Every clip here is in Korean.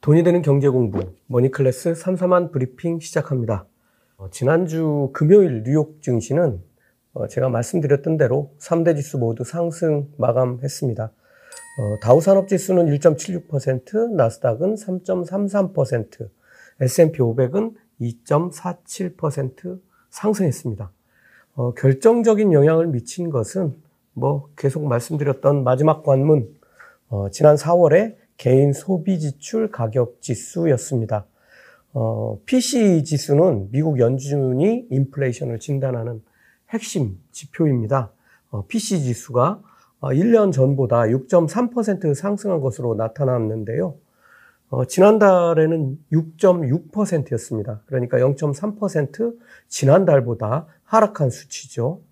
돈이 되는 경제 공부 머니클래스 삼삼한 브리핑 시작합니다. 어, 지난주 금요일 뉴욕 증시는 어, 제가 말씀드렸던 대로 3대 지수 모두 상승 마감했습니다. 어, 다우 산업 지수는 1.76%, 나스닥은 3.33%, S&P 500은 2.47% 상승했습니다. 어, 결정적인 영향을 미친 것은 뭐 계속 말씀드렸던 마지막 관문 어, 지난 4월에 개인 소비 지출 가격 지수였습니다. 어, PC 지수는 미국 연준이 인플레이션을 진단하는 핵심 지표입니다. 어, PC 지수가 1년 어, 전보다 6.3% 상승한 것으로 나타났는데요. 어, 지난달에는 6.6%였습니다. 그러니까 0.3% 지난달보다 하락한 수치죠.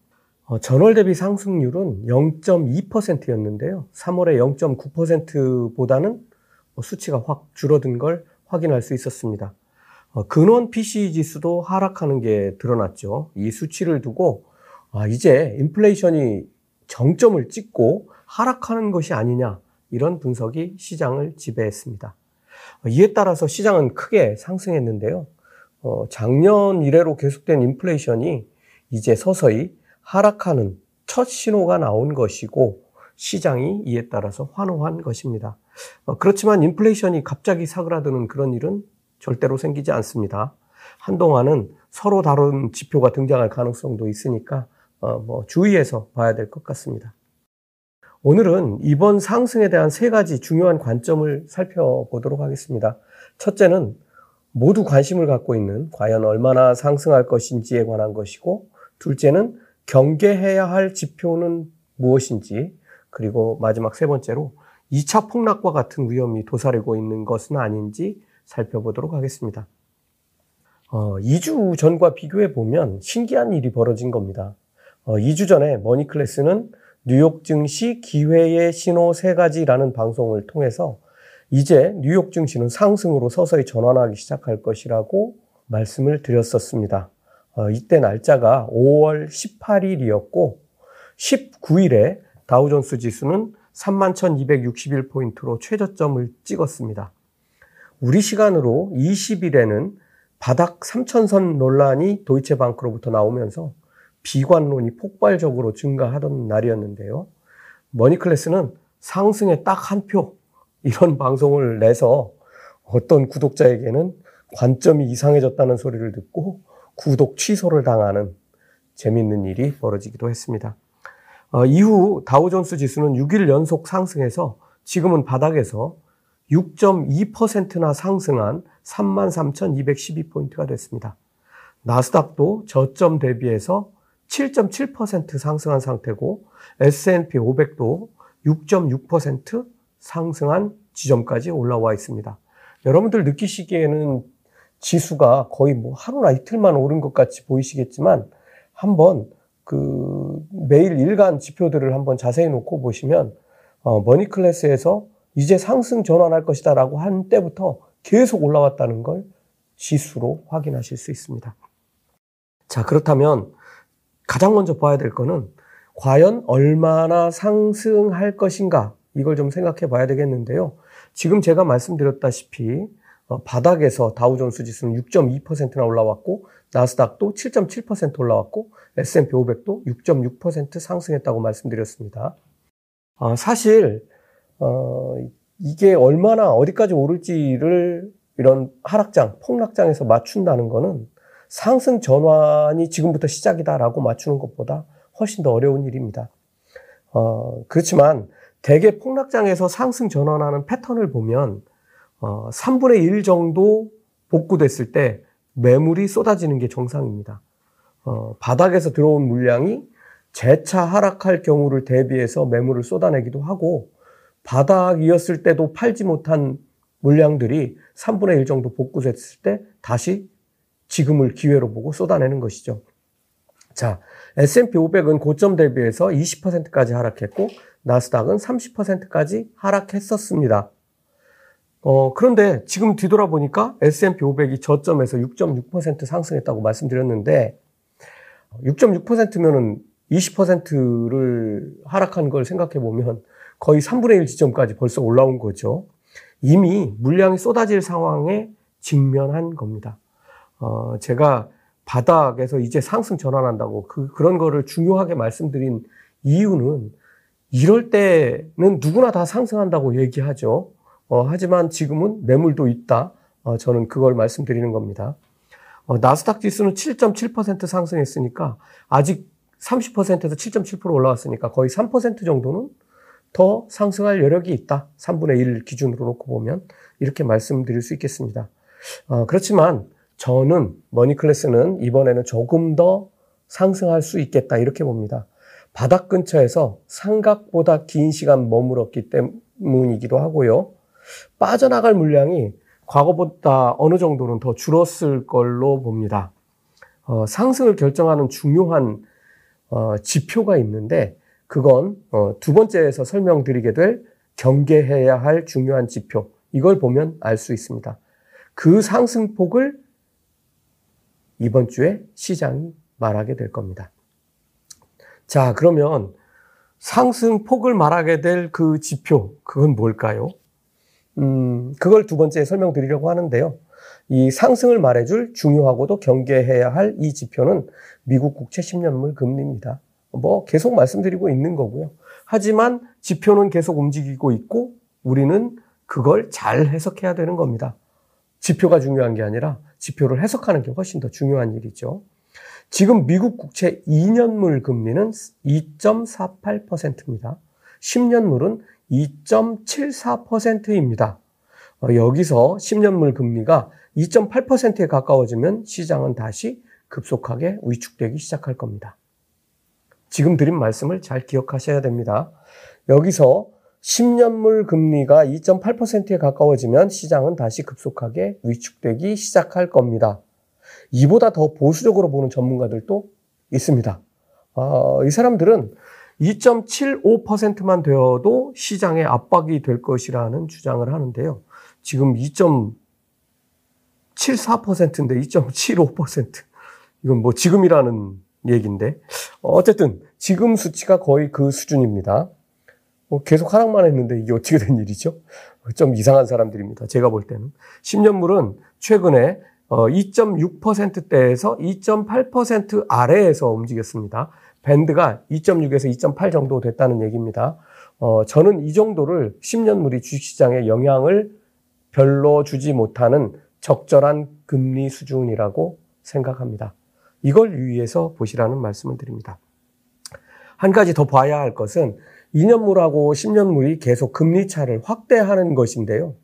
어, 전월 대비 상승률은 0.2%였는데요. 3월에 0.9%보다는 어, 수치가 확 줄어든 걸 확인할 수 있었습니다. 어, 근원 PC 지수도 하락하는 게 드러났죠. 이 수치를 두고 아, 이제 인플레이션이 정점을 찍고 하락하는 것이 아니냐 이런 분석이 시장을 지배했습니다. 어, 이에 따라서 시장은 크게 상승했는데요. 어, 작년 이래로 계속된 인플레이션이 이제 서서히 하락하는 첫 신호가 나온 것이고 시장이 이에 따라서 환호한 것입니다. 어, 그렇지만 인플레이션이 갑자기 사그라드는 그런 일은 절대로 생기지 않습니다. 한동안은 서로 다른 지표가 등장할 가능성도 있으니까 어, 뭐 주의해서 봐야 될 것 같습니다. 오늘은 이번 상승에 대한 세 가지 중요한 관점을 살펴보도록 하겠습니다. 첫째는 모두 관심을 갖고 있는 과연 얼마나 상승할 것인지에 관한 것이고, 둘째는 경계해야 할 지표는 무엇인지, 그리고 마지막 세 번째로 2차 폭락과 같은 위험이 도사리고 있는 것은 아닌지 살펴보도록 하겠습니다. 어, 2주 전과 비교해 보면 신기한 일이 벌어진 겁니다. 어, 2주 전에 머니클래스는 뉴욕 증시 기회의 신호 세 가지라는 방송을 통해서 이제 뉴욕 증시는 상승으로 서서히 전환하기 시작할 것이라고 말씀을 드렸었습니다. 어, 이때 날짜가 5월 18일이었고 19일에 다우존스 지수는 31,261포인트로 최저점을 찍었습니다. 우리 시간으로 20일에는 바닥 3천선 논란이 도이체방크로부터 나오면서 비관론이 폭발적으로 증가하던 날이었는데요. 머니클래스는 상승에 딱 한 표 이런 방송을 내서 어떤 구독자에게는 관점이 이상해졌다는 소리를 듣고 구독 취소를 당하는 재밌는 일이 벌어지기도 했습니다. 어, 이후 다우존스 지수는 6일 연속 상승해서 지금은 바닥에서 6.2%나 상승한 33,212포인트가 됐습니다. 나스닥도 저점 대비해서 7.7% 상승한 상태고 S&P 500도 6.6% 상승한 지점까지 올라와 있습니다. 여러분들 느끼시기에는 지수가 거의 뭐 하루나 이틀만 오른 것 같이 보이시겠지만 한번 그 매일 일간 지표들을 한번 자세히 놓고 보시면 어, 머니 클래스에서 이제 상승 전환할 것이다라고 한 때부터 계속 올라왔다는 걸 지수로 확인하실 수 있습니다. 자, 그렇다면 가장 먼저 봐야 될 거는 과연 얼마나 상승할 것인가 이걸 좀 생각해 봐야 되겠는데요. 지금 제가 말씀드렸다시피 어, 바닥에서 다우존스 지수는 6.2%나 올라왔고 나스닥도 7.7% 올라왔고 S&P 500도 6.6% 상승했다고 말씀드렸습니다. 아, 사실 어, 이게 얼마나 어디까지 오를지를 이런 하락장, 폭락장에서 맞춘다는 거는 상승 전환이 지금부터 시작이다라고 맞추는 것보다 훨씬 더 어려운 일입니다. 어, 그렇지만 대개 폭락장에서 상승 전환하는 패턴을 보면 어, 3분의 1 정도 복구됐을 때 매물이 쏟아지는 게 정상입니다. 어, 바닥에서 들어온 물량이 재차 하락할 경우를 대비해서 매물을 쏟아내기도 하고 바닥이었을 때도 팔지 못한 물량들이 3분의 1 정도 복구됐을 때 다시 지금을 기회로 보고 쏟아내는 것이죠. 자, S&P 500은 고점 대비해서 20%까지 하락했고 나스닥은 30%까지 하락했었습니다. 어, 그런데 지금 뒤돌아보니까 S&P 500이 저점에서 6.6% 상승했다고 말씀드렸는데 6.6%면은 20%를 하락한 걸 생각해 보면 거의 3분의 1 지점까지 벌써 올라온 거죠. 이미 물량이 쏟아질 상황에 직면한 겁니다. 어, 제가 바닥에서 이제 상승 전환한다고 그, 그런 거를 중요하게 말씀드린 이유는 이럴 때는 누구나 다 상승한다고 얘기하죠. 어, 하지만 지금은 매물도 있다. 어, 저는 그걸 말씀드리는 겁니다. 어, 나스닥 지수는 7.7% 상승했으니까 아직 30%에서 7.7% 올라왔으니까 거의 3% 정도는 더 상승할 여력이 있다. 3분의 1 기준으로 놓고 보면 이렇게 말씀드릴 수 있겠습니다. 어, 그렇지만 저는 머니클래스는 이번에는 조금 더 상승할 수 있겠다 이렇게 봅니다. 바닥 근처에서 삼각보다 긴 시간 머물었기 때문이기도 하고요. 빠져나갈 물량이 과거보다 어느 정도는 더 줄었을 걸로 봅니다. 어, 상승을 결정하는 중요한 어, 지표가 있는데 그건 어, 두 번째에서 설명드리게 될 경계해야 할 중요한 지표 이걸 보면 알 수 있습니다. 그 상승폭을 이번 주에 시장이 말하게 될 겁니다. 자, 그러면 상승폭을 말하게 될 그 지표, 그건 뭘까요? 음, 그걸 두 번째 설명드리려고 하는데요. 이 상승을 말해줄 중요하고도 경계해야 할 이 지표는 미국 국채 10년물 금리입니다. 뭐 계속 말씀드리고 있는 거고요. 하지만 지표는 계속 움직이고 있고 우리는 그걸 잘 해석해야 되는 겁니다. 지표가 중요한 게 아니라 지표를 해석하는 게 훨씬 더 중요한 일이죠. 지금 미국 국채 2년물 금리는 2.48%입니다. 10년물은 2.74%입니다. 어, 여기서 10년물 금리가 2.8%에 가까워지면 시장은 다시 급속하게 위축되기 시작할 겁니다. 지금 드린 말씀을 잘 기억하셔야 됩니다. 여기서 10년물 금리가 2.8%에 가까워지면 시장은 다시 급속하게 위축되기 시작할 겁니다. 이보다 더 보수적으로 보는 전문가들도 있습니다. 어, 이 사람들은 2.75%만 되어도 시장의 압박이 될 것이라는 주장을 하는데요. 지금 2.74%인데 2.75% 이건 뭐 지금이라는 얘기인데 어쨌든 지금 수치가 거의 그 수준입니다. 뭐 계속 하락만 했는데 이게 어떻게 된 일이죠? 좀 이상한 사람들입니다. 제가 볼 때는 10년물은 최근에 2.6%대에서 어, 2.8% 아래에서 움직였습니다. 밴드가 2.6에서 2.8 정도 됐다는 얘기입니다. 어, 저는 이 정도를 10년 물이 주식시장에 영향을 별로 주지 못하는 적절한 금리 수준이라고 생각합니다. 이걸 유의해서 보시라는 말씀을 드립니다. 한 가지 더 봐야 할 것은 2년물하고 10년물이 계속 금리 차를 확대하는 것인데요.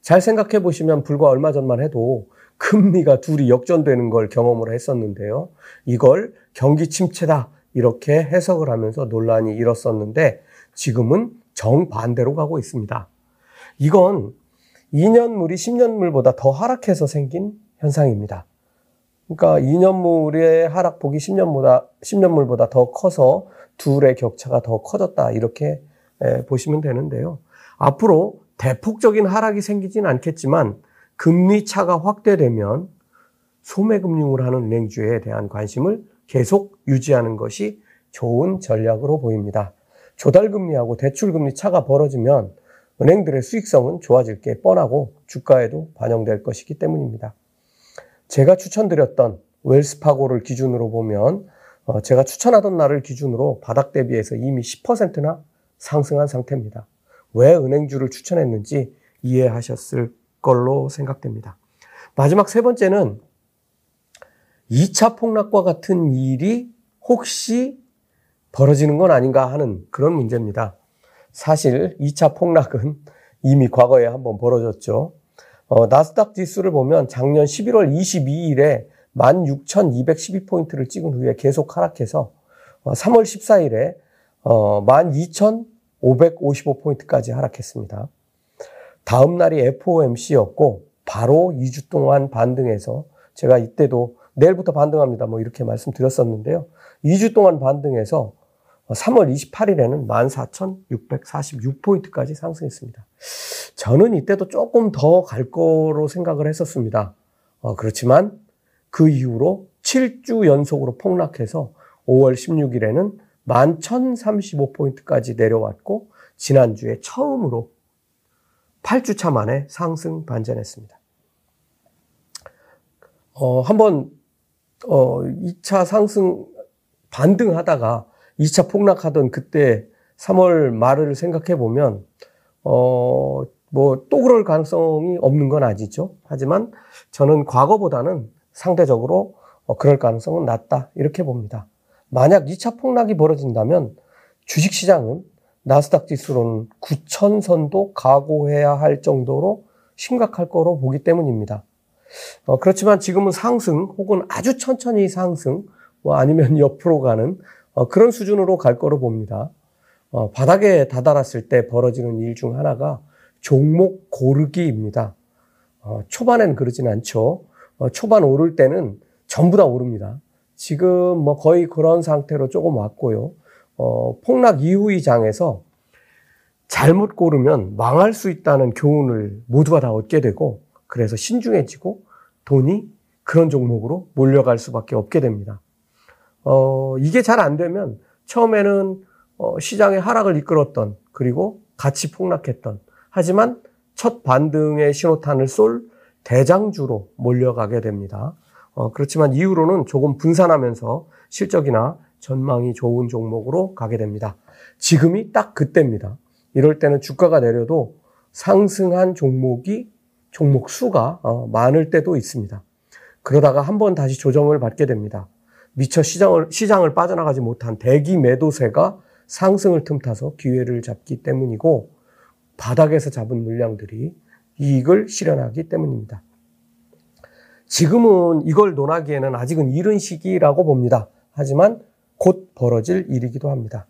잘 생각해 보시면 불과 얼마 전만 해도 금리가 둘이 역전되는 걸 경험을 했었는데요. 이걸 경기 침체다. 이렇게 해석을 하면서 논란이 일었었는데 지금은 정반대로 가고 있습니다. 이건 2년물이 10년물보다 더 하락해서 생긴 현상입니다. 그러니까 2년물의 하락폭이 10년보다, 10년물보다 더 커서 둘의 격차가 더 커졌다. 이렇게 보시면 되는데요. 앞으로 대폭적인 하락이 생기진 않겠지만 금리 차가 확대되면 소매금융을 하는 은행주에 대한 관심을 계속 유지하는 것이 좋은 전략으로 보입니다. 조달금리하고 대출금리 차가 벌어지면 은행들의 수익성은 좋아질 게 뻔하고 주가에도 반영될 것이기 때문입니다. 제가 추천드렸던 웰스파고를 기준으로 보면 어, 제가 추천하던 날을 기준으로 바닥 대비해서 이미 10%나 상승한 상태입니다. 왜 은행주를 추천했는지 이해하셨을 걸로 생각됩니다. 마지막 세 번째는 2차 폭락과 같은 일이 혹시 벌어지는 건 아닌가 하는 그런 문제입니다. 사실 2차 폭락은 이미 과거에 한번 벌어졌죠. 어, 나스닥 지수를 보면 작년 11월 22일에 16,212포인트를 찍은 후에 계속 하락해서 어, 3월 14일에 어, 12,555포인트까지 하락했습니다. 다음 날이 FOMC였고 바로 2주 동안 반등해서 제가 이때도 내일부터 반등합니다. 뭐 이렇게 말씀드렸었는데요. 2주 동안 반등해서 3월 28일에는 14,646포인트까지 상승했습니다. 저는 이때도 조금 더 갈 거로 생각을 했었습니다. 어, 그렇지만 그 이후로 7주 연속으로 폭락해서 5월 16일에는 11,035포인트까지 내려왔고, 지난주에 처음으로 8주차 만에 상승 반전했습니다. 어, 한번 어, 2차 상승 반등하다가 2차 폭락하던 그때 3월 말을 생각해 보면 어, 뭐 또 그럴 가능성이 없는 건 아니죠. 하지만 저는 과거보다는 상대적으로 어, 그럴 가능성은 낮다 이렇게 봅니다. 만약 2차 폭락이 벌어진다면 주식시장은 나스닥 지수로는 9천선도 각오해야 할 정도로 심각할 거로 보기 때문입니다. 어, 그렇지만 지금은 상승 혹은 아주 천천히 상승 뭐 아니면 옆으로 가는 어, 그런 수준으로 갈 거로 봅니다. 어, 바닥에 다다랐을 때 벌어지는 일 중 하나가 종목 고르기입니다. 어, 초반에는 그러진 않죠. 어, 초반 오를 때는 전부 다 오릅니다. 지금 뭐 거의 그런 상태로 조금 왔고요. 어, 폭락 이후의 장에서 잘못 고르면 망할 수 있다는 교훈을 모두가 다 얻게 되고 그래서 신중해지고 돈이 그런 종목으로 몰려갈 수밖에 없게 됩니다. 어, 이게 잘 안 되면 처음에는 어, 시장의 하락을 이끌었던 그리고 같이 폭락했던 하지만 첫 반등의 신호탄을 쏠 대장주로 몰려가게 됩니다. 어, 그렇지만 이후로는 조금 분산하면서 실적이나 전망이 좋은 종목으로 가게 됩니다. 지금이 딱 그때입니다. 이럴 때는 주가가 내려도 상승한 종목이 종목 수가 어, 많을 때도 있습니다. 그러다가 한 번 다시 조정을 받게 됩니다. 미처 시장을, 시장을 빠져나가지 못한 대기 매도세가 상승을 틈타서 기회를 잡기 때문이고 바닥에서 잡은 물량들이 이익을 실현하기 때문입니다. 지금은 이걸 논하기에는 아직은 이른 시기라고 봅니다. 하지만 곧 벌어질 일이기도 합니다.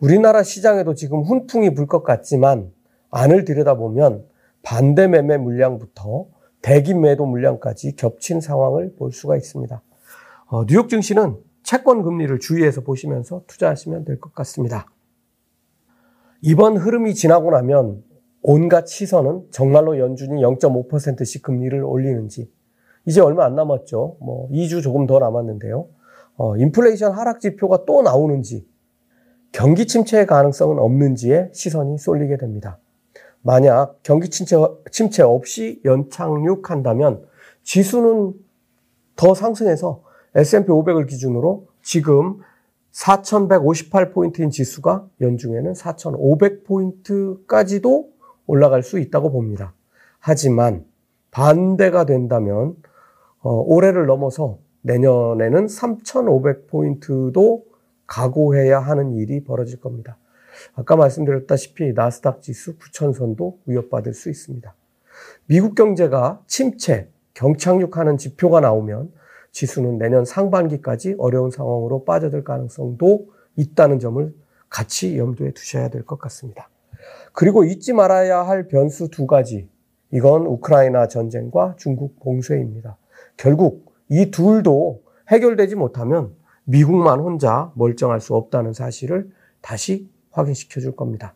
우리나라 시장에도 지금 훈풍이 불 것 같지만 안을 들여다보면 반대 매매 물량부터 대기 매도 물량까지 겹친 상황을 볼 수가 있습니다. 어, 뉴욕 증시는 채권 금리를 주의해서 보시면서 투자하시면 될 것 같습니다. 이번 흐름이 지나고 나면 온갖 시선은 정말로 연준이 0.5%씩 금리를 올리는지 이제 얼마 안 남았죠. 뭐 2주 조금 더 남았는데요. 어, 인플레이션 하락 지표가 또 나오는지 경기 침체의 가능성은 없는지에 시선이 쏠리게 됩니다. 만약 경기 침체, 침체 없이 연착륙한다면 지수는 더 상승해서 S&P 500을 기준으로 지금 4,158포인트인 지수가 연중에는 4,500포인트까지도 올라갈 수 있다고 봅니다. 하지만 반대가 된다면 어, 올해를 넘어서 내년에는 3,500포인트도 각오해야 하는 일이 벌어질 겁니다. 아까 말씀드렸다시피 나스닥 지수 9천선도 위협받을 수 있습니다. 미국 경제가 침체, 경착륙하는 지표가 나오면 지수는 내년 상반기까지 어려운 상황으로 빠져들 가능성도 있다는 점을 같이 염두에 두셔야 될 것 같습니다. 그리고 잊지 말아야 할 변수 두 가지. 이건 우크라이나 전쟁과 중국 봉쇄입니다. 결국 이 둘도 해결되지 못하면 미국만 혼자 멀쩡할 수 없다는 사실을 다시 확인시켜 줄 겁니다.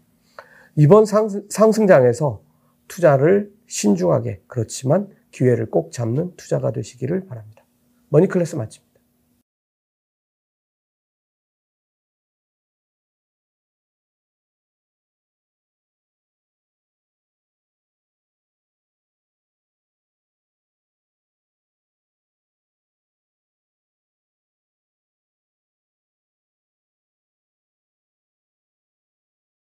이번 상승, 장에서 투자를 신중하게 그렇지만 기회를 꼭 잡는 투자가 되시기를 바랍니다. 머니클래스 마칩니다.